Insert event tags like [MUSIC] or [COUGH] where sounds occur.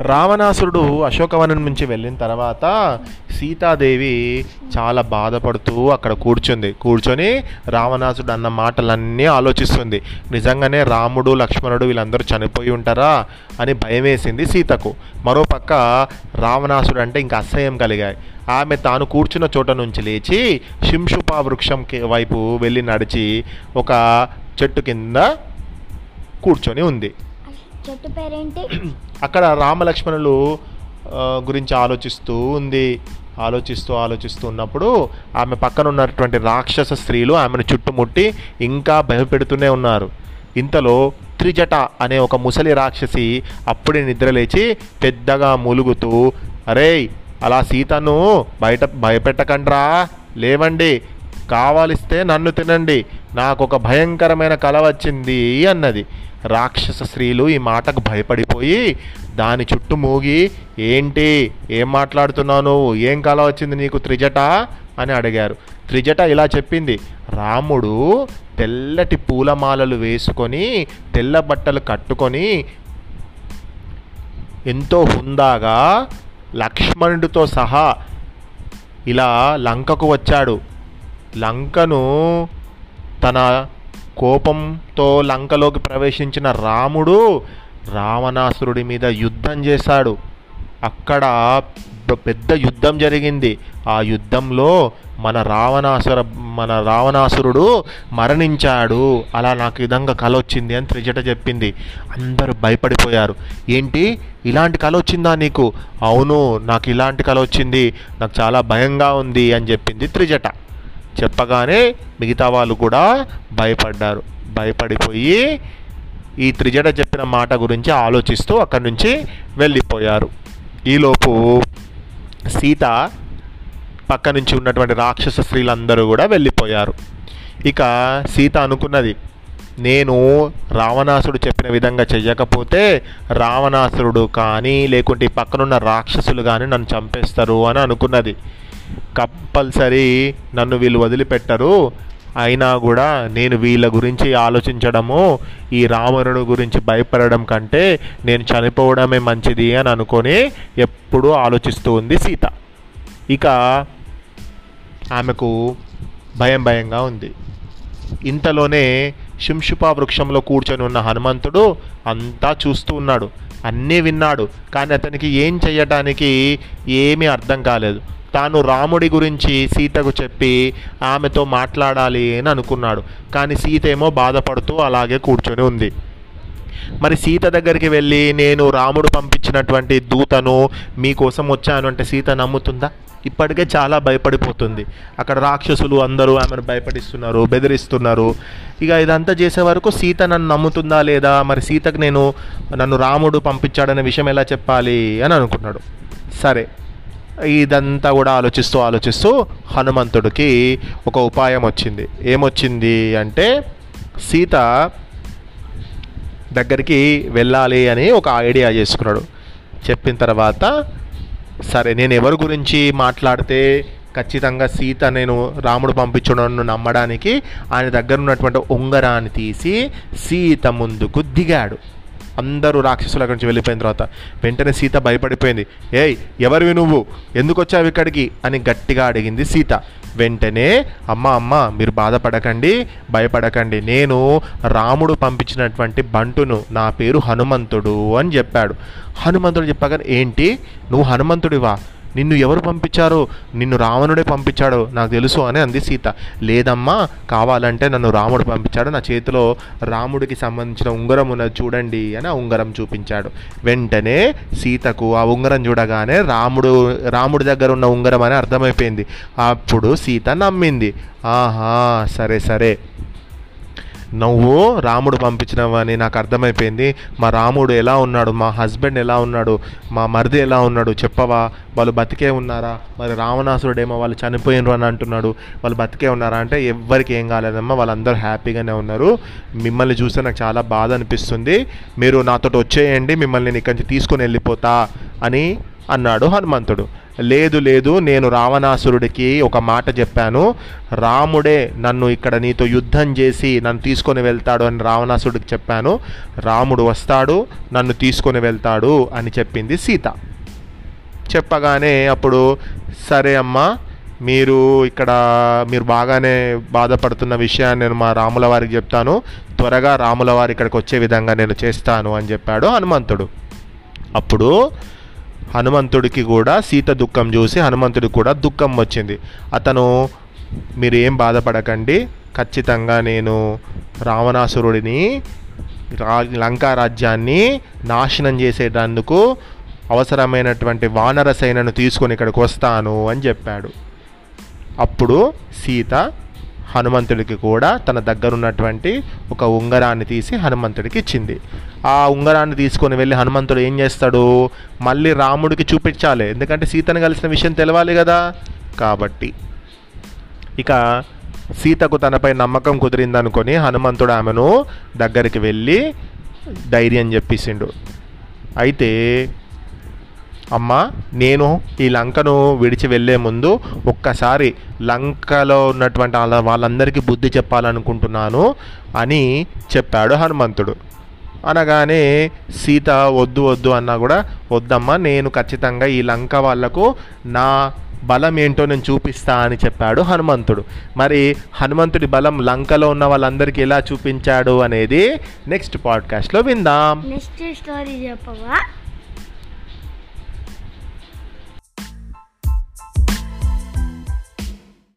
రావణాసురుడు అశోకవనం నుంచి వెళ్ళిన తర్వాత సీతాదేవి చాలా బాధపడుతూ అక్కడ కూర్చుంది. కూర్చొని రావణాసురుడు అన్న మాటలన్నీ ఆలోచిస్తుంది. నిజంగానే రాముడు లక్ష్మణుడు వీళ్ళందరూ చనిపోయి ఉంటారా అని భయం వేసింది సీతకు మరోపక్క రావణాసుడు అంటే ఇంకా అసహ్యం కలిగాయి. ఆమె తాను కూర్చున్న చోట నుంచి లేచి శింషుపా వృక్షం వైపు వెళ్ళి నడిచి ఒక చెట్టు కింద కూర్చొని ఉంది. చెట్టు పేరేంటి? [CLEARS THROAT] అక్కడ రామలక్ష్మణులు గురించి ఆలోచిస్తూ ఉంది. ఆలోచిస్తూ ఆలోచిస్తూ ఉన్నప్పుడు ఆమె పక్కన ఉన్నటువంటి రాక్షస స్త్రీలు ఆమెను చుట్టుముట్టి ఇంకా భయపెడుతూనే ఉన్నారు. ఇంతలో త్రిజట అనే ఒక ముసలి రాక్షసి అప్పుడే నిద్రలేచి పెద్దగా మూలుగుతూ అరే అలా సీతను బయట భయపెట్టకండ్రా. లేవండి. కావాలిస్తే నన్ను తినండి. నాకు ఒక భయంకరమైన కల వచ్చింది అన్నది. రాక్షస స్త్రీలు ఈ మాటకు భయపడిపోయి దాని చుట్టూ మూగి ఏంటి? ఏం మాట్లాడుతున్నావు నువ్వు? ఏం కల వచ్చింది నీకు త్రిజట? అని అడిగారు. త్రిజట ఇలా చెప్పింది రాముడు తెల్లటి పూలమాలలు వేసుకొని తెల్ల బట్టలు కట్టుకొని ఎంతో హుందాగా లక్ష్మణుడితో సహా ఇలా లంకకు వచ్చాడు. లంకను తన కోపంతో లంకలోకి ప్రవేశించిన రాముడు రావణాసురుడి మీద యుద్ధం చేశాడు. అక్కడ పెద్ద యుద్ధం జరిగింది. ఆ యుద్ధంలో మన రావణాసుర మన రావణాసురుడు మరణించాడు. అలా నాకు విధంగా కళ వచ్చింది అని త్రిజట చెప్పింది. అందరూ భయపడిపోయారు. ఏంటి? ఇలాంటి కళ వచ్చిందా నీకు? అవును నాకు ఇలాంటి కళ వచ్చింది. నాకు చాలా భయంగా ఉంది అని చెప్పింది త్రిజట. చెప్పగానే మిగతా వాళ్ళు కూడా భయపడ్డారు. భయపడిపోయి ఈ త్రిజట చెప్పిన మాట గురించి ఆలోచిస్తూ అక్కడి నుంచి వెళ్ళిపోయారు. ఈలోపు సీత పక్క నుంచి ఉన్నటువంటి రాక్షస స్త్రీలందరూ కూడా వెళ్ళిపోయారు. ఇక సీత అనుకున్నది నేను రావణాసుడు చెప్పిన విధంగా చెయ్యకపోతే రావణాసురుడు కానీ లేకుంటే ఈ పక్కనున్న రాక్షసులు కానీ నన్ను చంపేస్తారు అని అనుకున్నది. కంపల్సరీ నన్ను వీళ్ళు వదిలిపెట్టరు. అయినా కూడా నేను వీళ్ళ గురించి ఆలోచించడము ఈ రావణుడు గురించి భయపడడం కంటే నేను చనిపోవడమే మంచిది అని అనుకొని ఎప్పుడూ ఆలోచిస్తూ ఉంది సీత. ఇక ఆమెకు భయం భయంగా ఉంది. ఇంతలోనే శింషుపా వృక్షంలో కూర్చొని ఉన్న హనుమంతుడు అంతా చూస్తూ ఉన్నాడు. అన్నీ విన్నాడు కానీ అతనికి ఏం చేయటానికి ఏమీ అర్థం కాలేదు. తాను రాముడి గురించి సీతకు చెప్పి ఆమెతో మాట్లాడాలి అని అనుకున్నాడు. కానీ సీత ఏమో బాధపడుతూ అలాగే కూర్చొని ఉంది. మరి సీత దగ్గరికి వెళ్ళి నేను రాముడు పంపించినటువంటి దూతను మీకోసం వచ్చాను అంటే సీత నమ్ముతుందా? ఇప్పటికే చాలా భయపడిపోతుంది. అక్కడ రాక్షసులు అందరూ ఆమెను భయపడిస్తున్నారు బెదిరిస్తున్నారు. ఇక ఇదంతా చేసే వరకు సీత నన్ను నమ్ముతుందా లేదా? మరి సీతకు నేను నన్ను రాముడు పంపించాడనే విషయం ఎలా చెప్పాలి అని అనుకున్నాడు. సరే. ఇదంతా కూడా ఆలోచిస్తూ ఆలోచిస్తూ హనుమంతుడికి ఒక ఉపాయం వచ్చింది. ఏమొచ్చింది అంటే సీత దగ్గరికి వెళ్ళాలి అని ఒక ఐడియా చేసుకున్నాడు. చెప్పిన తర్వాత సరే నేను ఎవరి గురించి మాట్లాడితే ఖచ్చితంగా సీత నేను రాముడు పంపించడం నమ్మడానికి ఆయన దగ్గర ఉన్నటువంటి ఉంగరాన్ని తీసి సీత ముందుకు దిగాడు. అందరూ రాక్షసుల అక్కడి నుంచి వెళ్ళిపోయిన తర్వాత వెంటనే సీత భయపడిపోయింది. ఏయ్ ఎవరివి నువ్వు? ఎందుకు వచ్చావు ఇక్కడికి? అని గట్టిగా అడిగింది సీత. వెంటనే అమ్మ అమ్మ మీరు బాధపడకండి భయపడకండి. నేను రాముడు పంపించినటువంటి బంటును నా పేరు హనుమంతుడు అని చెప్పాడు. హనుమంతుడు చెప్పగానే ఏంటి? నువ్వు హనుమంతుడివా? నిన్ను ఎవరు పంపించారు? నిన్ను రావణుడే పంపించాడు నాకు తెలుసు అని అంది సీత. లేదమ్మా కావాలంటే నన్ను రాముడు పంపించాడు. నా చేతిలో రాముడికి సంబంధించిన ఉంగరం ఉన్నది చూడండి అని ఆ ఉంగరం చూపించాడు. వెంటనే సీతకు ఆ ఉంగరం చూడగానే రాముడు రాముడి దగ్గర ఉన్న ఉంగరం అని అర్థమైపోయింది. అప్పుడు సీత నమ్మింది. ఆహా సరే సరే. నువ్వు రాముడు పంపించినవని నాకు అర్థమైపోయింది. మా రాముడు ఎలా ఉన్నాడు? మా హస్బెండ్ ఎలా ఉన్నాడు? మా మరిది ఎలా ఉన్నాడు? చెప్పవా? వాళ్ళు బతికే ఉన్నారా? మరి రావణాసురుడేమో వాళ్ళు చనిపోయినరు అని అంటున్నాడు. వాళ్ళు బతికే ఉన్నారా అంటే ఎవ్వరికి ఏం కాలేదమ్మా. వాళ్ళందరూ హ్యాపీగానే ఉన్నారు. మిమ్మల్ని చూస్తే నాకు చాలా బాధ అనిపిస్తుంది. మీరు నాతో వచ్చేయండి. మిమ్మల్ని నేను ఇక్కడి నుంచి తీసుకొని వెళ్ళిపోతా అని అన్నాడు హనుమంతుడు. లేదు లేదు నేను రావణాసురుడికి ఒక మాట చెప్పాను. రాముడే నన్ను ఇక్కడ నీతో యుద్ధం చేసి నన్ను తీసుకొని వెళ్తాడు అని రావణాసురుడికి చెప్పాను. రాముడు వస్తాడు నన్ను తీసుకొని వెళ్తాడు అని చెప్పింది సీత. చెప్పగానే అప్పుడు సరే అమ్మా మీరు ఇక్కడ మీరు బాగానే బాధపడుతున్న విషయాన్ని నేను మా రాముల వారికి చెప్తాను. త్వరగా రాముల వారి ఇక్కడికి వచ్చే విధంగా నేను చేస్తాను అని చెప్పాడు హనుమంతుడు. అప్పుడు హనుమంతుడికి కూడా సీత దుఃఖం చూసి హనుమంతుడికి కూడా దుఃఖం వచ్చింది. అతను మీరు ఏం బాధపడకండి. ఖచ్చితంగా నేను రావణాసురుడిని రా లంకా రాజ్యాన్ని నాశనం చేసేటందుకు అవసరమైనటువంటి వానర సేనను తీసుకొని ఇక్కడికి వస్తాను అని చెప్పాడు. అప్పుడు సీత హనుమంతుడికి కూడా తన దగ్గర ఉన్నటువంటి ఒక ఉంగరాన్ని తీసి హనుమంతుడికి ఇచ్చింది. ఆ ఉంగరాన్ని తీసుకొని వెళ్ళి హనుమంతుడు ఏం చేస్తాడు? మళ్ళీ రాముడికి చూపించాలి. ఎందుకంటే సీతను కలిసిన విషయం తెలవాలి కదా. కాబట్టి ఇక సీతకు తనపై నమ్మకం కుదిరిందనుకొని హనుమంతుడు ఆమెను దగ్గరికి వెళ్ళి ధైర్యం చెప్పేసిండు. అయితే అమ్మా నేను ఈ లంకను విడిచి వెళ్ళే ముందు ఒక్కసారి లంకలో ఉన్నటువంటి వాళ్ళ వాళ్ళందరికీ బుద్ధి చెప్పాలనుకుంటున్నాను అని చెప్పాడు హనుమంతుడు. అనగానే సీత వద్దు వద్దు అన్నా కూడా వద్దమ్మా నేను ఖచ్చితంగా ఈ లంక వాళ్ళకు నా బలం ఏంటో నేను చూపిస్తా అని చెప్పాడు హనుమంతుడు. మరి హనుమంతుడి బలం లంకలో ఉన్న వాళ్ళందరికీ ఎలా చూపించాడు అనేది నెక్స్ట్ పాడ్కాస్ట్లో విందాం. నెక్స్ట్ స్టోరీ చెప్పవా?